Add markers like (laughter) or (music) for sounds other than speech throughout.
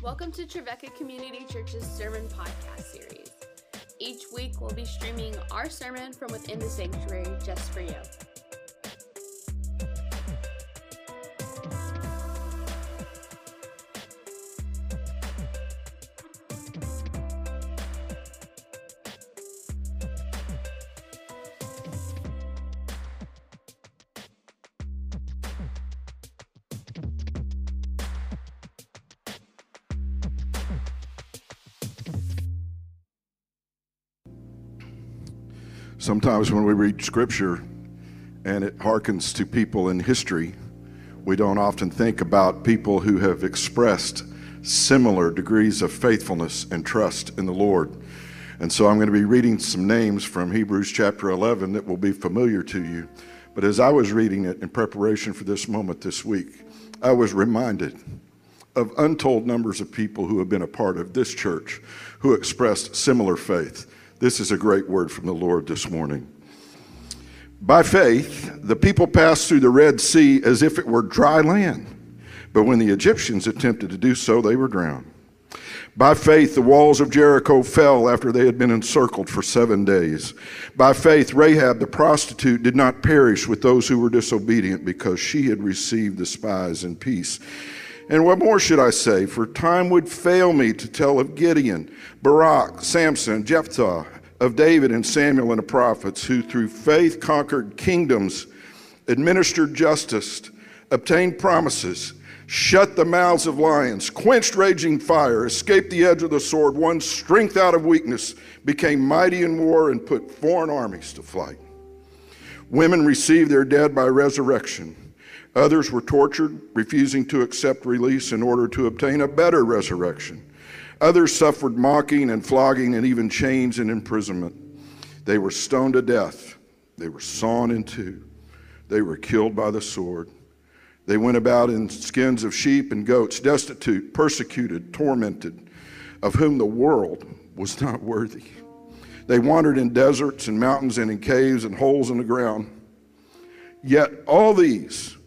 Welcome to Trevecca Community Church's Sermon Podcast Series. Each week, we'll be streaming our sermon from within the sanctuary just for you. Sometimes when we read scripture and it harkens to people in history, we don't often think about people who have expressed similar degrees of faithfulness and trust in the Lord. And so I'm going to be reading some names from Hebrews chapter 11 that will be familiar to you. But as I was reading it in preparation for this moment this week, I was reminded of untold numbers of people who have been a part of this church who expressed similar faith. This is a great word from the Lord this morning. By faith, the people passed through the Red Sea as if it were dry land. But when the Egyptians attempted to do so, they were drowned. By faith, the walls of Jericho fell after they had been encircled for seven days. By faith, Rahab the prostitute did not perish with those who were disobedient because she had received the spies in peace. And what more should I say? For time would fail me to tell of Gideon, Barak, Samson, Jephthah, of David and Samuel and the prophets, who through faith conquered kingdoms, administered justice, obtained promises, shut the mouths of lions, quenched raging fire, escaped the edge of the sword, won strength out of weakness, became mighty in war, and put foreign armies to flight. Women received their dead by resurrection. Others were tortured, refusing to accept release in order to obtain a better resurrection. Others suffered mocking and flogging and even chains and imprisonment. They were stoned to death. They were sawn in two. They were killed by the sword. They went about in skins of sheep and goats, destitute, persecuted, tormented, of whom the world was not worthy. They wandered in deserts and mountains and in caves and holes in the ground. Yet all these,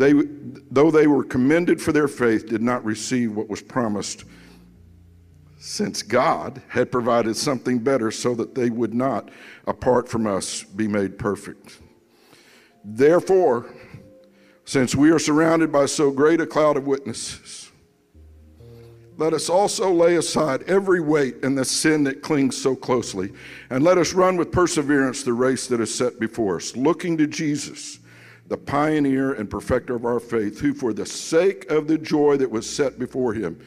they, though they were commended for their faith, did not receive what was promised since God had provided something better so that they would not, apart from us, be made perfect. Therefore, since we are surrounded by so great a cloud of witnesses, let us also lay aside every weight and the sin that clings so closely, and let us run with perseverance the race that is set before us, looking to Jesus, the pioneer and perfecter of our faith, who, for the sake of the joy that was set before him,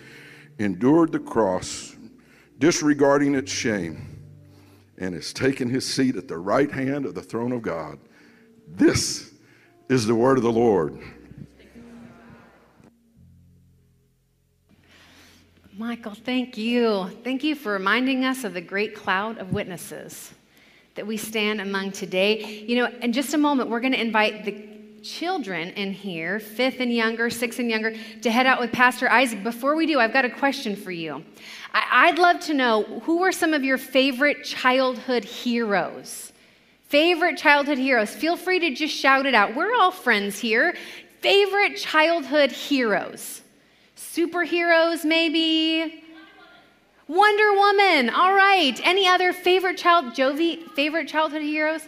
endured the cross, disregarding its shame, and has taken his seat at the right hand of the throne of God. This is the word of the Lord. Michael, thank you. Thank you for reminding us of the great cloud of witnesses that we stand among today. You know, in just a moment, we're going to invite the children in here, fifth and younger, sixth and younger, to head out with Pastor Isaac. Before we do, I've got a question for you. I- would love to know who are some of your favorite childhood heroes? Favorite childhood heroes? Feel free to just shout it out. We're all friends here. Favorite childhood heroes? Superheroes, maybe? Wonder Woman. All right. Any other favorite child, Jovi, favorite childhood heroes?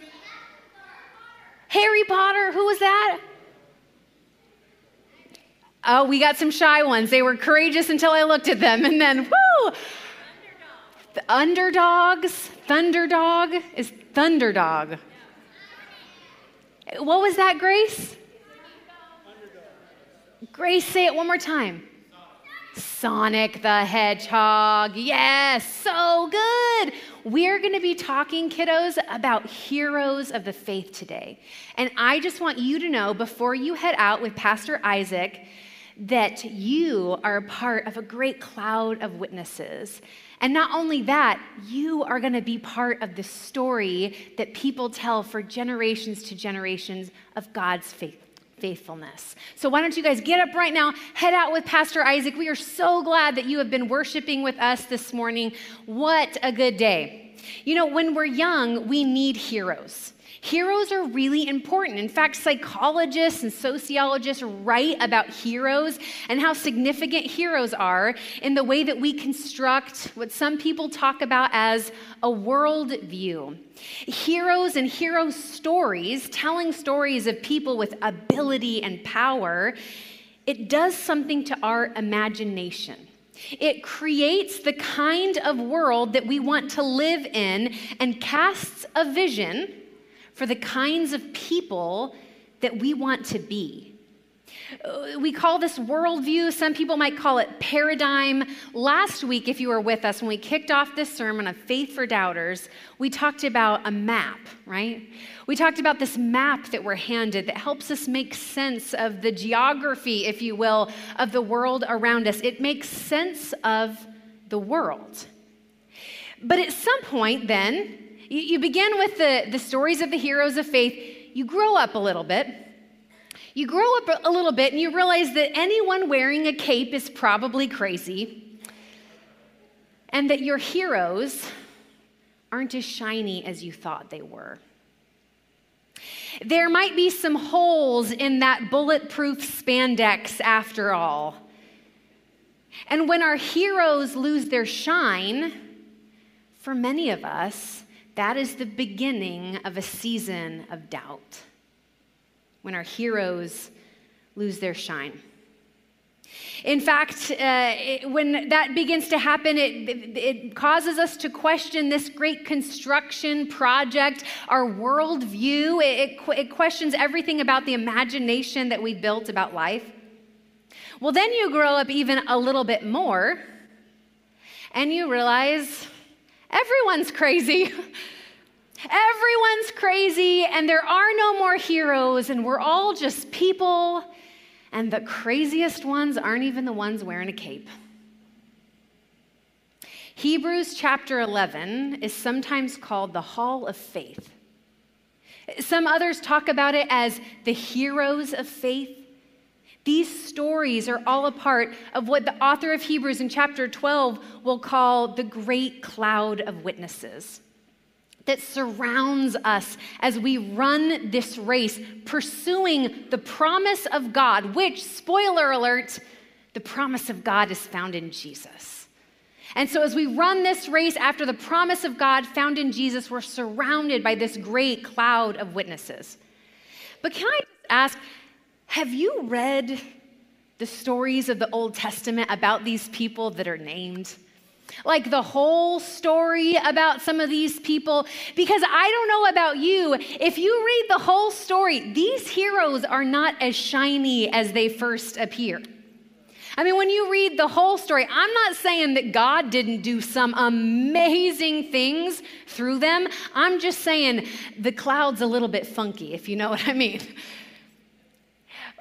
Harry Potter, who was that? Oh, we got some shy ones. They were courageous until I looked at them, and then, whoo! The underdogs. Thunderdog is Thunderdog. What was that, Grace? Grace, say it one more time. Sonic the Hedgehog. Yes, so good. We're going to be talking, kiddos, about heroes of the faith today. And I just want you to know before you head out with Pastor Isaac that you are a part of a great cloud of witnesses. And not only that, you are going to be part of the story that people tell for generations to generations of God's faith faithfulness. So, why don't you guys get up right now, head out with Pastor Isaac? We are so glad that you have been worshiping with us this morning. What a good day. You know, when we're young, we need heroes. Heroes are really important. In fact, psychologists and sociologists write about heroes and how significant heroes are in the way that we construct what some people talk about as a worldview. Heroes and hero stories, telling stories of people with ability and power, it does something to our imagination. It creates the kind of world that we want to live in and casts a vision for the kinds of people that we want to be. Uh, we call this worldview. Some people might call it paradigm. Last week, if you were with us, when we kicked off this sermon of Faith for Doubters, we talked about a map, right? We talked about this map that we're handed that helps us make sense of the geography, if you will, of the world around us. It makes sense of the world. But at some point, then, you, you begin with the, the stories of the heroes of faith. You grow up a little bit. You grow up a little bit and you realize that anyone wearing a cape is probably crazy, and that your heroes aren't as shiny as you thought they were. There might be some holes in that bulletproof spandex after all. And when our heroes lose their shine, for many of us, that is the beginning of a season of doubt when our heroes lose their shine. In fact, uh, it, when that begins to happen, it, it, it, causes us to question this great construction project, our worldview. It, it questions everything about the imagination that we built about life. Well, then you grow up even a little bit more, and you realize Everyone's crazy. Everyone's crazy, and there are no more heroes, and we're all just people, and the craziest ones aren't even the ones wearing a cape. Hebrews chapter 11 is sometimes called the Hall of Faith. Some others talk about it as the heroes of faith. These stories are all a part of what the author of Hebrews in chapter 12 will call the great cloud of witnesses that surrounds us as we run this race, pursuing the promise of God, which, spoiler alert, the promise of God is found in Jesus. And so, as we run this race after the promise of God found in Jesus, we're surrounded by this great cloud of witnesses. But can I just ask, have you read the stories of the Old Testament about these people that are named? Like the whole story about some of these people? Because I don't know about you, if you read the whole story, these heroes are not as shiny as they first appear. I mean, when you read the whole story, I'm not saying that God didn't do some amazing things through them. I'm just saying the cloud's a little bit funky, if you know what I mean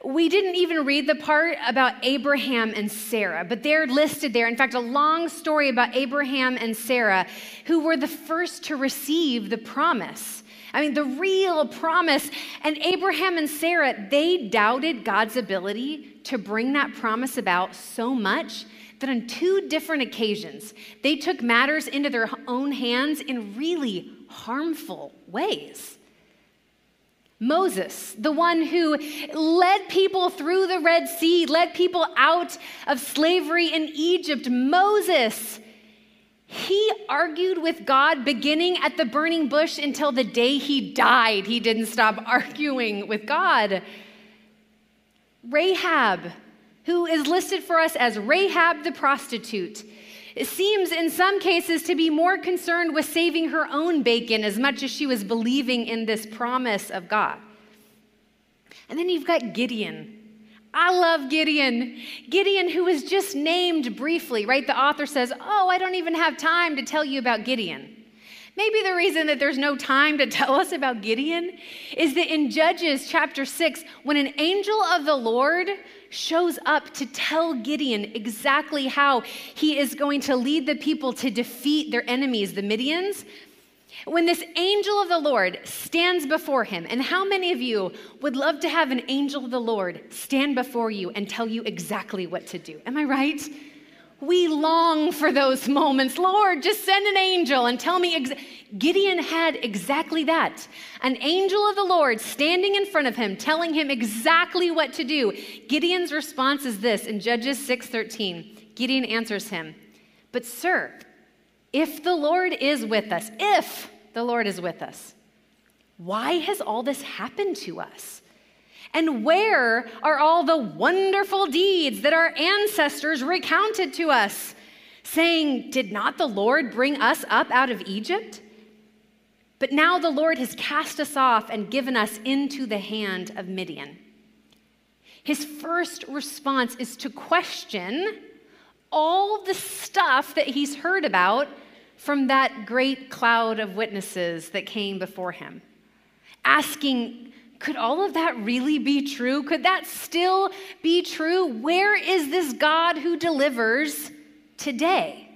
we didn't even read the part about Abraham and Sarah, but they're listed there. In fact, a long story about Abraham and Sarah, who were the first to receive the promise. I mean, the real promise. And Abraham and Sarah, they doubted God's ability to bring that promise about so much that on two different occasions, they took matters into their own hands in really harmful ways. Moses, the one who led people through the Red Sea, led people out of slavery in Egypt. Moses, he argued with God beginning at the burning bush until the day he died. He didn't stop (laughs) arguing with God. Rahab, who is listed for us as Rahab the prostitute, it seems in some cases to be more concerned with saving her own bacon as much as she was believing in this promise of God. And then you've got Gideon. I love Gideon. Gideon, who was just named briefly, right? The author says, Oh, I don't even have time to tell you about Gideon. Maybe the reason that there's no time to (laughs) tell us about Gideon is that in Judges chapter 6, when an angel of the Lord shows up to tell Gideon exactly how he is going to lead the people to defeat their enemies, the Midians. When this angel of the Lord stands before him, and how many of you would love to have an angel of the Lord stand before you and tell you exactly what to do? Am I right? We long for those moments. Lord, just send an angel and tell me. Ex-. Gideon had exactly that an angel of the Lord standing in front of him, telling him exactly what to do. Gideon's response is this in Judges 6:13. Gideon answers him, But, sir, if the Lord is with us, if the Lord is with us, why has all this happened to us? And where are all the wonderful deeds that our ancestors recounted to us, saying, Did not the Lord bring us up out of Egypt? But now the Lord has cast us off and given us into the hand of Midian. His first response is to question all the stuff that he's heard about from that great cloud of witnesses that came before him. Asking, could all of that really be true? Could that still be true? Where is this God who delivers today?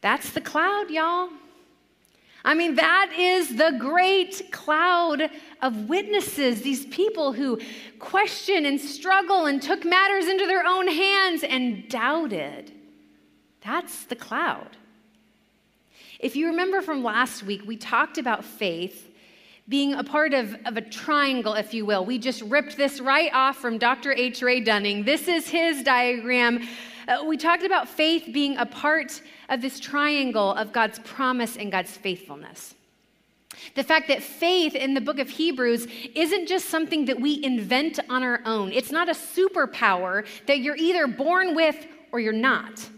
That's the cloud, y'all. I mean, that is the great cloud of witnesses, these people who question and struggle and took matters into their own hands and doubted. That's the cloud. If you remember from last week, we talked about faith being a part of, of a triangle, if you will. We just ripped this right off from Dr. H. Ray Dunning. This is his diagram. Uh, we talked about faith being a part of this triangle of God's promise and God's faithfulness. The fact that faith in the book of Hebrews isn't just something that we invent on our own. It's not a superpower that you're either born with or you're not.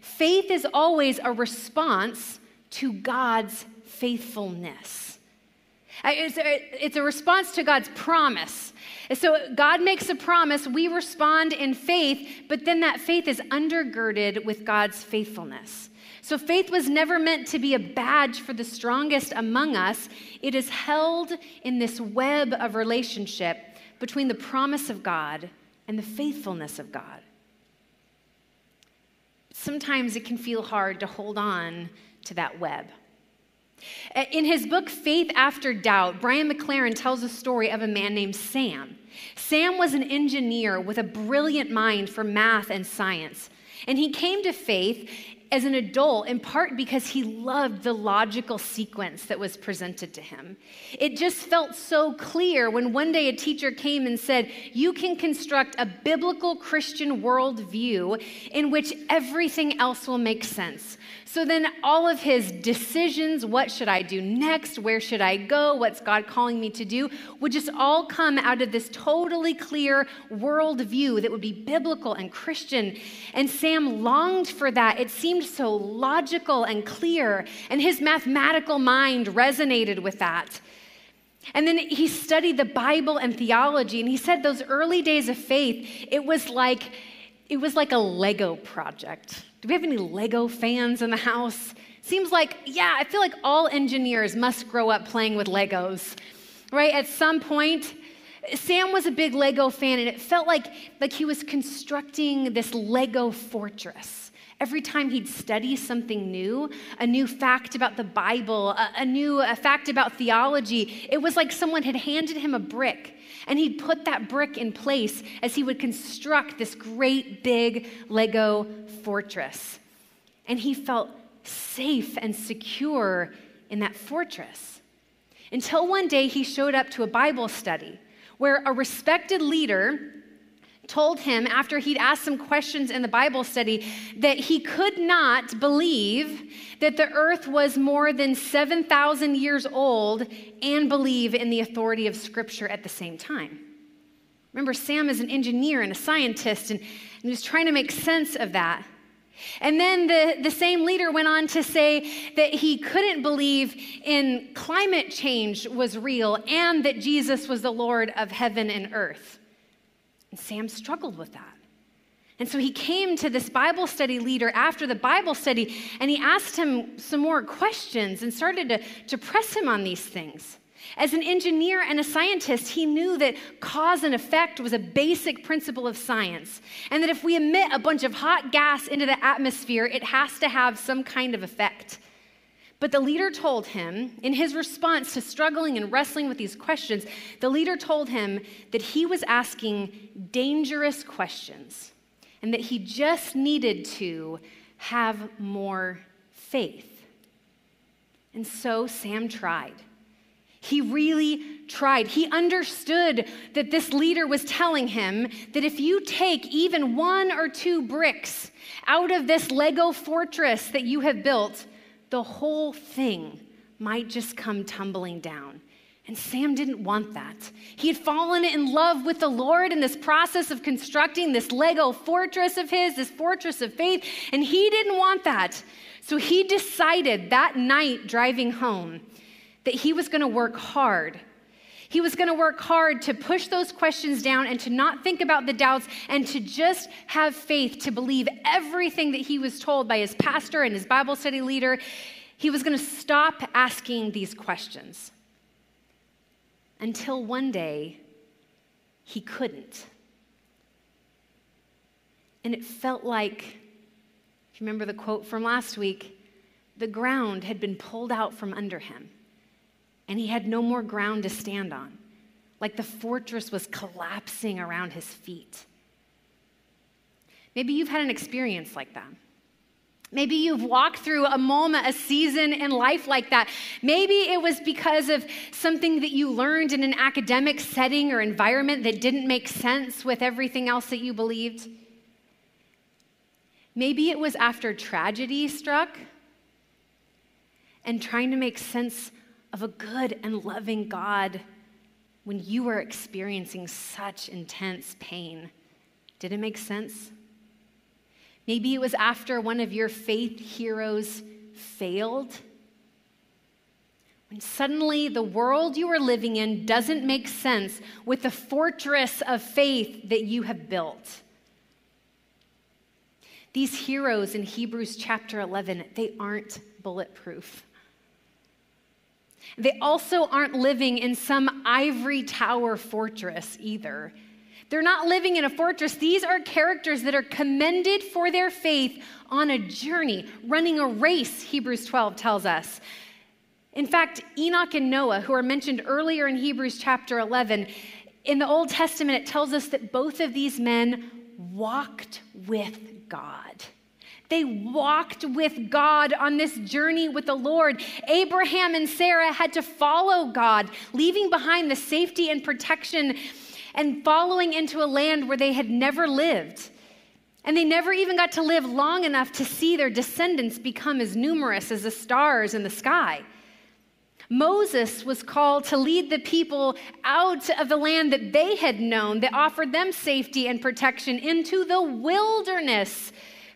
Faith is always a response to God's faithfulness. It's a, it's a response to God's promise. So God makes a promise, we respond in faith, but then that faith is undergirded with God's faithfulness. So faith was never meant to be a badge for the strongest among us. It is held in this web of relationship between the promise of God and the faithfulness of God. Sometimes it can feel hard to hold on to that web. Uh, in his book, Faith After Doubt, Brian McLaren tells a story of a man named Sam. Sam was an engineer with a brilliant mind for math and science. And he came to faith as an adult, in part because he loved the logical sequence that was presented to him. It just felt so clear when one day a teacher came and said, You can construct a biblical Christian worldview in which everything else will make sense. So then, all of his decisions what should I do next? Where should I go? What's God calling me to do? would just all come out of this totally clear worldview that would be biblical and Christian. And Sam longed for that. It seemed so logical and clear, and his mathematical mind resonated with that. And then he studied the Bible and theology, and he said those early days of faith, it was like it was like a Lego project. Do we have any Lego fans in the house? Seems like, yeah, I feel like all engineers must grow up playing with Legos, right? At some point, Sam was a big Lego fan, and it felt like, like he was constructing this Lego fortress. Every time he'd study something new, a new fact about the Bible, a, a new a fact about theology, it was like someone had handed him a brick and he'd put that brick in place as he would construct this great big Lego fortress. And he felt safe and secure in that fortress. Until one day he showed up to a Bible study where a respected leader told him after he'd asked some questions in the Bible study that he could not believe that the earth was more than 7,000 years old and believe in the authority of Scripture at the same time. Remember, Sam is an engineer and a scientist, and, he was trying to make sense of that. And then the, the same leader went on to say that he couldn't believe in climate change was real and that Jesus was the Lord of heaven and earth. And Sam struggled with that. And so he came to this Bible study leader after the Bible study and he asked him some more questions and started to, to press him on these things. As an engineer and a scientist, he knew that cause and effect was a basic principle of science, and that if we emit a bunch of hot gas into the atmosphere, it has to have some kind of effect. But the leader told him, in his response to struggling and wrestling with these questions, the leader told him that he was asking dangerous questions and that he just needed to have more faith. And so Sam tried. He really tried. He understood that this leader was telling him that if you take even one or two bricks out of this Lego fortress that you have built, the whole thing might just come tumbling down. And Sam didn't want that. He had fallen in love with the Lord in this process of constructing this Lego fortress of his, this fortress of faith, and he didn't want that. So he decided that night driving home that he was going to work hard. He was going to work hard to push those questions down and to not think about the doubts and to just have faith to believe everything that he was told by his pastor and his Bible study leader. He was going to stop asking these questions until one day he couldn't. And it felt like, if you remember the quote from last week, the ground had been pulled out from under him, and he had no more ground to stand on, like the fortress was collapsing around his feet. Maybe you've had an experience like that. Maybe you've walked through a moment, a season in life like that. Maybe it was because of something that you learned in an academic setting or environment that didn't make sense with everything else that you believed. Maybe it was after tragedy struck and trying to make sense of a good and loving God when you were experiencing such intense pain. Did it make sense? Maybe it was after one of your faith heroes failed. When suddenly the world you are living in doesn't make sense with the fortress of faith that you have built. These heroes in Hebrews chapter 11, they aren't bulletproof. They also aren't living in some ivory tower fortress either. They're not living in a fortress. These are characters that are commended for their faith on a journey, running a race, Hebrews 12 tells us. In fact, Enoch and Noah, who are mentioned earlier in Hebrews chapter 11, in the Old Testament, it tells us that both of these men walked with God. They walked with God on this journey with the Lord. Abraham and Sarah had to follow God, leaving behind the safety and protection and following into a land where they had never lived. And they never even got to live long enough to see their descendants become as numerous as the stars in the sky. Moses was called to lead the people out of the land that they had known, that offered them safety and protection, into the wilderness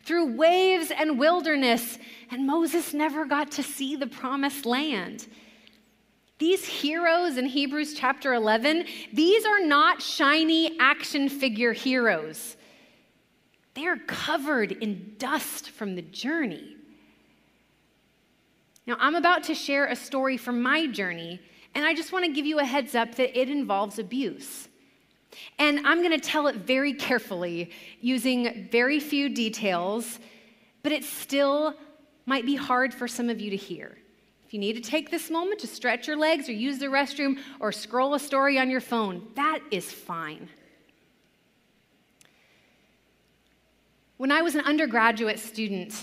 through waves and wilderness. And Moses never got to see the promised land. These heroes in Hebrews chapter 11, these are not shiny action figure heroes. They are covered in dust from the journey. Now, I'm about to share a story from my journey, and I just want to give you a heads up that it involves abuse. And I'm going to tell it very carefully using very few details, but it still might be hard for some of you to hear. If you need to take this moment to stretch your legs or use the restroom or scroll a story on your phone, that is fine. When I was an undergraduate student,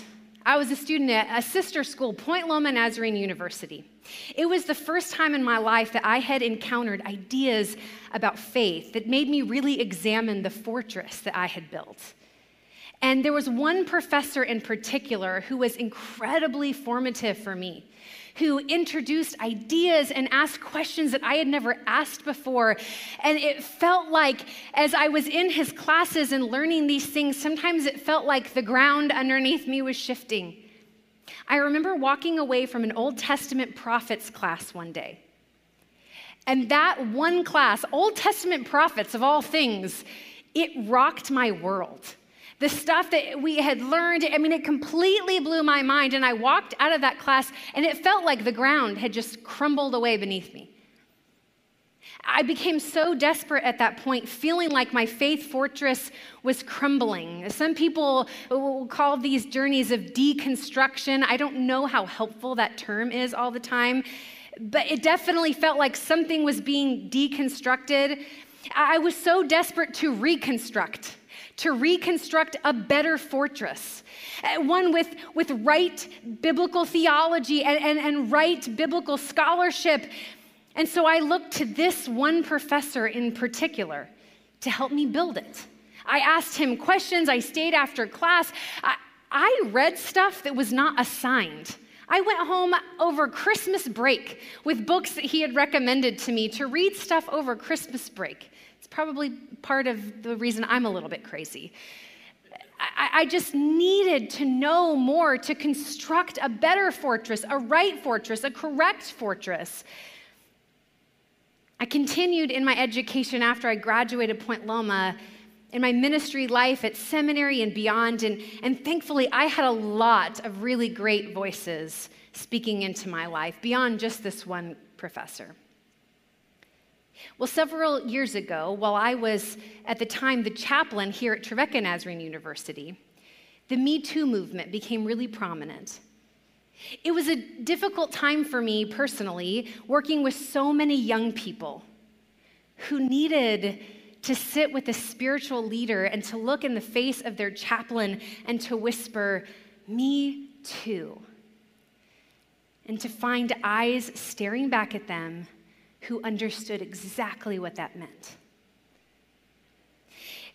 I was a student at a sister school, Point Loma Nazarene University. It was the first time in my life that I had encountered ideas about faith that made me really examine the fortress that I had built. And there was one professor in particular who was incredibly formative for me who introduced ideas and asked questions that I had never asked before. And it felt like, as I was in his classes and learning these things, sometimes it felt like the ground underneath me was shifting. I remember walking away from an Old Testament prophets class one day. And that one class, Old Testament prophets of all things, it rocked my world the stuff that we had learned, I mean, it completely blew my mind. And I walked out of that class and it felt like the ground had just crumbled away beneath me. I became so desperate at that point, feeling like my faith fortress was crumbling. Some people will call these journeys of deconstruction. I don't know how helpful that term is all the time, but it definitely felt like something was being deconstructed. I was so desperate to reconstruct to reconstruct a better fortress, one with, with right biblical theology and, and, and right biblical scholarship. And so I looked to this one professor in particular to help me build it. I asked him questions, I stayed after class. I, I read stuff that was not assigned. I went home over Christmas break with books that he had recommended to me to read stuff over Christmas break. It's probably part of the reason I'm a little bit crazy. I, I just needed to know more to construct a better fortress, a right fortress, a correct fortress. I continued in my education after I graduated Point Loma in my ministry life at seminary and beyond. And, and thankfully, I had a lot of really great voices speaking into my life beyond just this one professor. Well, several years ago, while I was at the time the chaplain here at Trevecca Nazarene University, the Me Too movement became really prominent. It was a difficult time for me personally, working with so many young people who needed to sit with a spiritual leader and to look in the face of their chaplain and to whisper, Me too. And to find eyes staring back at them who understood exactly what that meant.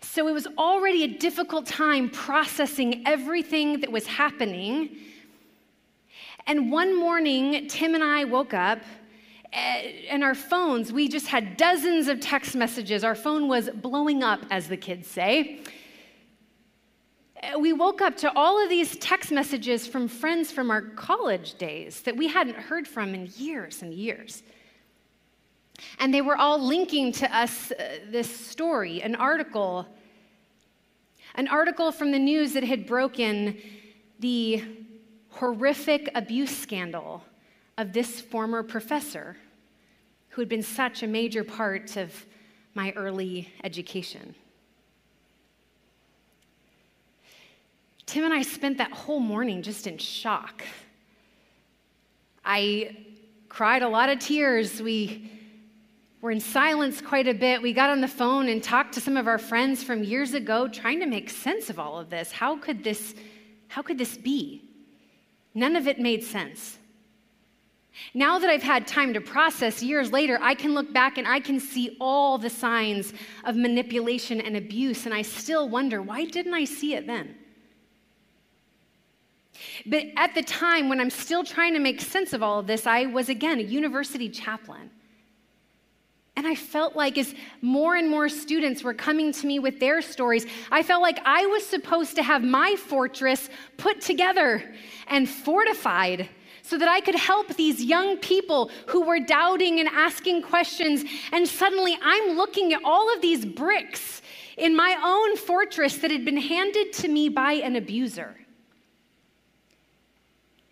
So it was already a difficult time processing everything that was happening. And one morning, Tim and I woke up Eh, and our phones, we just had dozens of text messages. Our phone was blowing up, as the kids say. Eh, we woke up to all of these text messages from friends from our college days that we hadn't heard from in years and years. And they were all linking to us uh, this story, an article, an article from the news that had broken the horrific abuse scandal of this former professor who had been such a major part of my early education. Tim and I spent that whole morning just in shock. I cried a lot of tears. We were in silence quite a bit. We got on the phone and talked to some of our friends from years ago trying to make sense of all of this. How could this how could this be? None of it made sense. Now that I've had time to process years later, I can look back and I can see all the signs of manipulation and abuse, and I still wonder why didn't I see it then? But at the time when I'm still trying to make sense of all of this, I was again a university chaplain. And I felt like as more and more students were coming to me with their stories, I felt like I was supposed to have my fortress put together and fortified so that I could help these young people who were doubting and asking questions. And suddenly I'm looking at all of these bricks in my own fortress that had been handed to me by an abuser.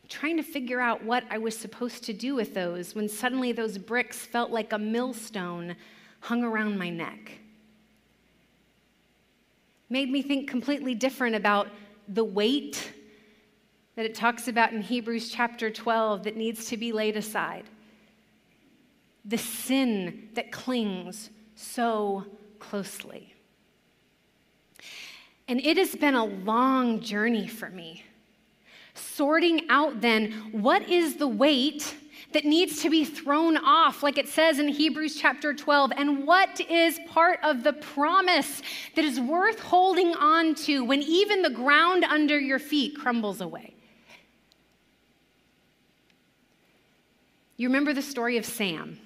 Trying to figure out what I was supposed to do with those when suddenly those bricks felt like a millstone hung around my neck. Made me think completely different about the weight that it talks about in Hebrews chapter 12 that needs to be laid aside. The sin that clings so closely. And it has been a long journey for me. Sorting out then what is the weight that needs to be thrown off, like it says in Hebrews chapter 12, and what is part of the promise that is worth holding on to when even the ground under your feet crumbles away. You remember the story of Sam?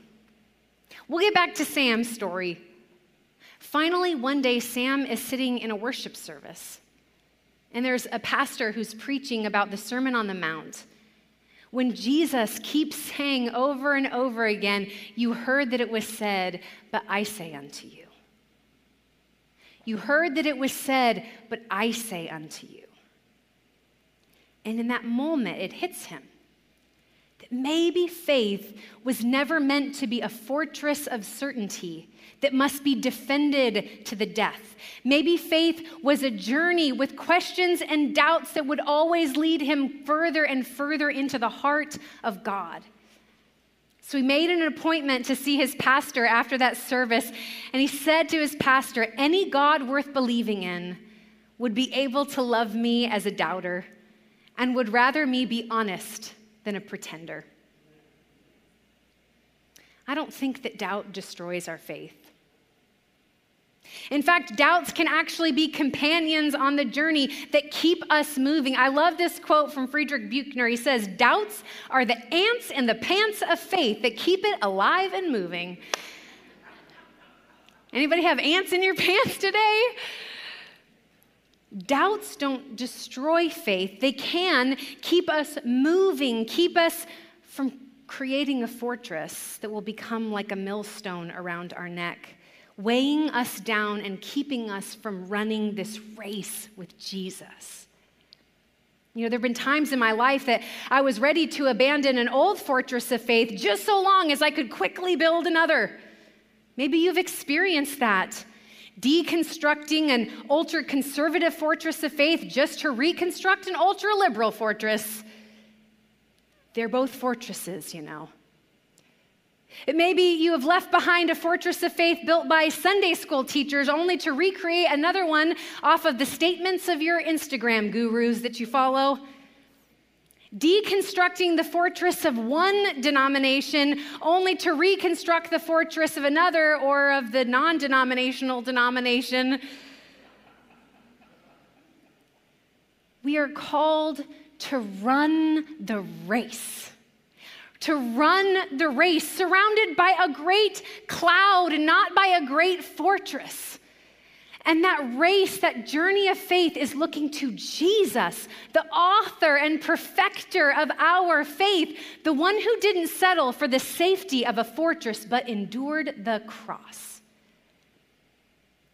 We'll get back to Sam's story. Finally, one day, Sam is sitting in a worship service, and there's a pastor who's preaching about the Sermon on the Mount. When Jesus keeps saying over and over again, You heard that it was said, but I say unto you. You heard that it was said, but I say unto you. And in that moment, it hits him that maybe faith was never meant to be a fortress of certainty that must be defended to the death. Maybe faith was a journey with questions and doubts that would always lead him further and further into the heart of God. So he made an appointment to see his pastor after that service, and he said to his pastor, Any God worth believing in would be able to love me as a doubter and would rather me be honest than a pretender. I don't think that doubt destroys our faith. In fact, doubts can actually be companions on the journey that keep us moving. I love this quote from Frederick Buechner. He says, Doubts are the ants in the pants of faith that keep it alive and moving. Anybody have ants in your (laughs) pants today? Doubts don't destroy faith. They can keep us moving, keep us from creating a fortress that will become like a millstone around our neck weighing us down and keeping us from running this race with Jesus. You know, there have been times in my life that I was ready to abandon an old fortress of faith just so long as I could quickly build another. Maybe you've experienced that. Deconstructing an ultra conservative fortress of faith just to reconstruct an ultra liberal fortress. They're both fortresses, you know. Maybe you have left behind a fortress of faith built by Sunday school teachers only to recreate another one off of the statements of your Instagram gurus that you follow. Deconstructing the fortress of one denomination only to reconstruct the fortress of another or of the non denominational denomination. We are called to run the race to run the race, surrounded by a great cloud not by a great fortress. And that race, that journey of faith, is looking to Jesus, the author and perfecter of our faith, the one who didn't settle for the safety of a fortress but endured the cross.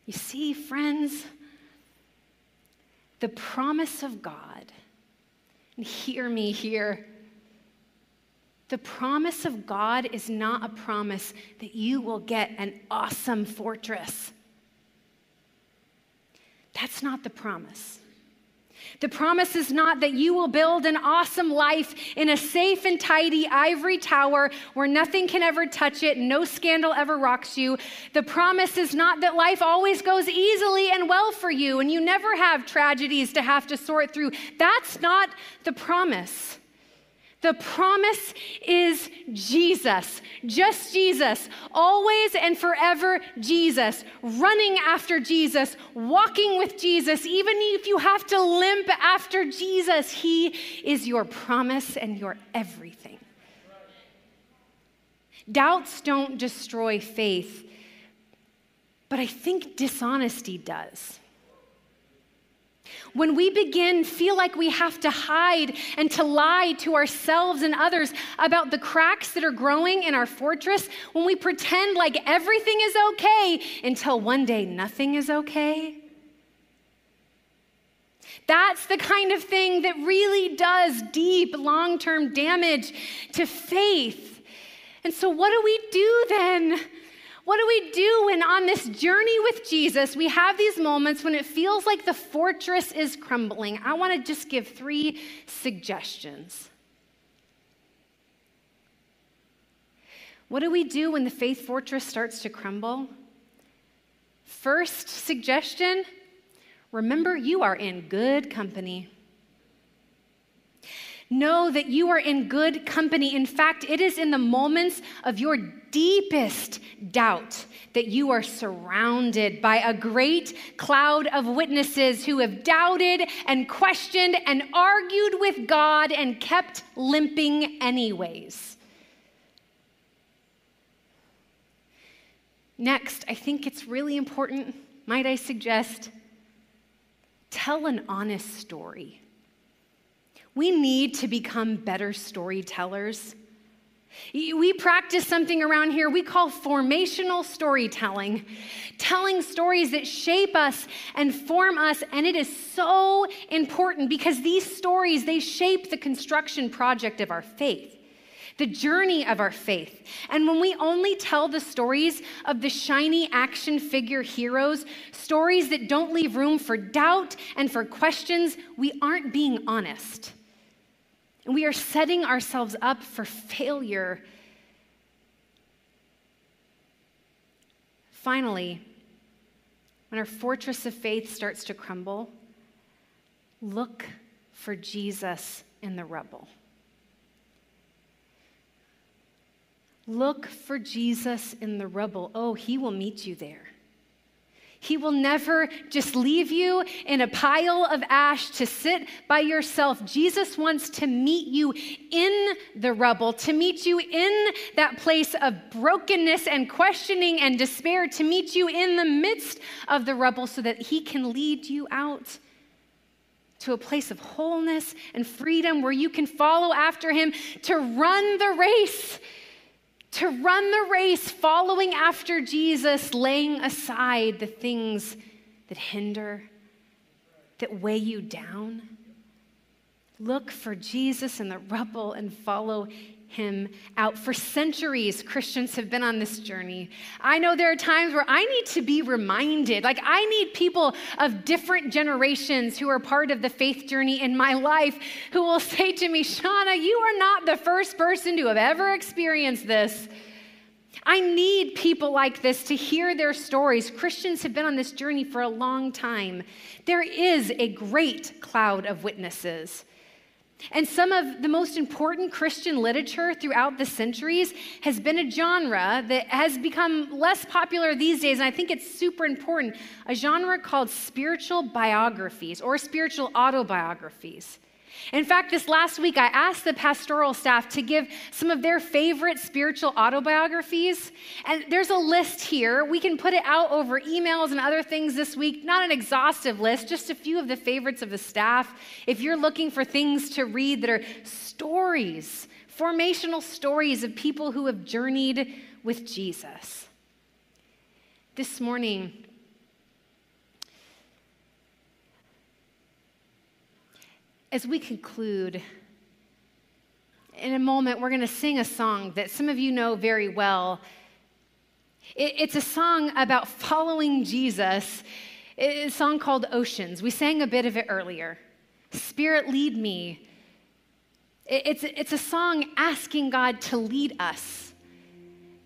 You see, friends, the promise of God, and hear me here the promise of God is not a promise that you will get an awesome fortress. That's not the promise. The promise is not that you will build an awesome life in a safe and tidy ivory tower where nothing can ever touch it, no scandal ever rocks you. The promise is not that life always goes easily and well for you and you never have tragedies to have to sort through. That's not the promise. The promise is Jesus, just Jesus, always and forever Jesus, running after Jesus, walking with Jesus, even if you have to limp after Jesus, He is your promise and your everything. Doubts don't destroy faith, but I think dishonesty does. When we begin feel like we have to hide and to lie to ourselves and others about the cracks that are growing in our fortress, when we pretend like everything is okay until one day nothing is okay, that's the kind of thing that really does deep, long term damage to faith. And so, what do we do then? What do we do when on this journey with Jesus, we have these moments when it feels like the fortress is crumbling? I want to just give three suggestions. What do we do when the faith fortress starts to crumble? First suggestion remember you are in good company. Know that you are in good company. In fact, it is in the moments of your deepest doubt that you are surrounded by a great cloud of witnesses who have doubted and questioned and argued with God and kept limping anyways. Next, I think it's really important, might I suggest, tell an honest story. We need to become better storytellers. We practice something around here we call formational storytelling, telling stories that shape us and form us. And it is so important because these stories, they shape the construction project of our faith, the journey of our faith. And when we only tell the stories of the shiny action figure heroes, stories that don't leave room for doubt and for questions, we aren't being honest. And we are setting ourselves up for failure. Finally, when our fortress of faith starts to crumble, Look for Jesus in the rubble. Look for Jesus in the rubble. Oh, he will meet you there. He will never just leave you in a pile of ash to sit by yourself. Jesus wants to meet you in the rubble, to meet you in that place of brokenness and questioning and despair, to meet you in the midst of the rubble so that He can lead you out to a place of wholeness and freedom where you can follow after Him to run the race to run the race following after Jesus, laying aside the things that hinder, that weigh you down. Look for Jesus in the rubble and follow him out. For centuries, Christians have been on this journey. I know there are times where I need to be reminded. Like, I need people of different generations who are part of the faith journey in my life who will (laughs) say to me, Shawna, you are not the first person to have ever experienced this. I need people like this to hear their stories. Christians have been on this journey for a long time. There is a great cloud of witnesses. And some of the most important Christian literature throughout the centuries has been a genre that has become less popular these days, and I think it's super important a genre called spiritual biographies or spiritual autobiographies. In fact, this last week, I asked the pastoral staff to give some of their favorite spiritual autobiographies. And there's a list here. We can put it out over emails and other things this week. Not an exhaustive list, just a few of the favorites of the staff. If you're looking for things to read that are stories, formational stories of people who have journeyed with Jesus. This morning, as we conclude, in a moment, we're going to sing a song that some of you know very well. It's a song about following Jesus. It's a song called Oceans. We sang a bit of it earlier. Spirit, lead me. It's, it's a song asking God to lead us,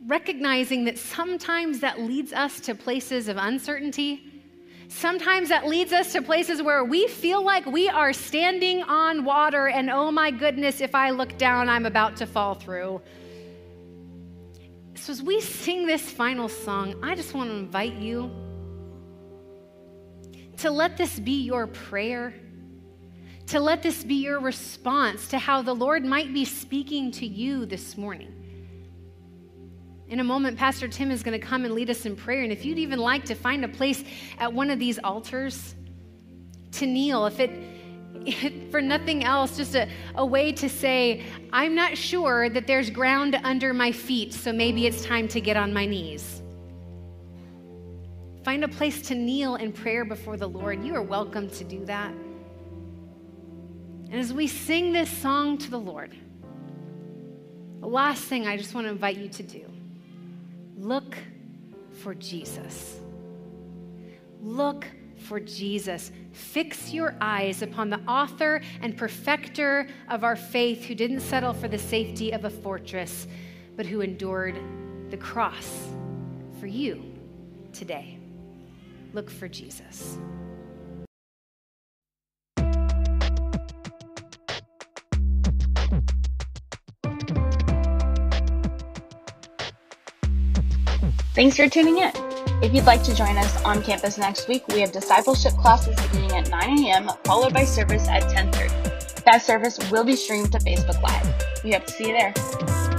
recognizing that sometimes that leads us to places of uncertainty Sometimes that leads us to places where we feel like we are standing on water, and oh my goodness, if I look down, I'm about to fall through. So, as we sing this final song, I just want to invite you to let this be your prayer, to let this be your response to how the Lord might be speaking to you this morning. In a moment, Pastor Tim is going to come and lead us in prayer. And if you'd even like to find a place at one of these altars to kneel, if it, for nothing else, just a, a way to say, I'm not sure that there's ground under my feet, so maybe it's time to get on my knees. Find a place to kneel in prayer before the Lord. You are welcome to do that. And as we sing this song to the Lord, the last thing I just want to invite you to do Look for Jesus. Look for Jesus. Fix your eyes upon the author and perfecter of our faith, who didn't settle for the safety of a fortress, but who endured the cross for you today. Look for Jesus. Thanks for tuning in. If you'd like to join us on campus next week, we have discipleship classes beginning at 9 a.m., followed by service at 10:30. That service will be streamed to Facebook Live. We hope to see you there.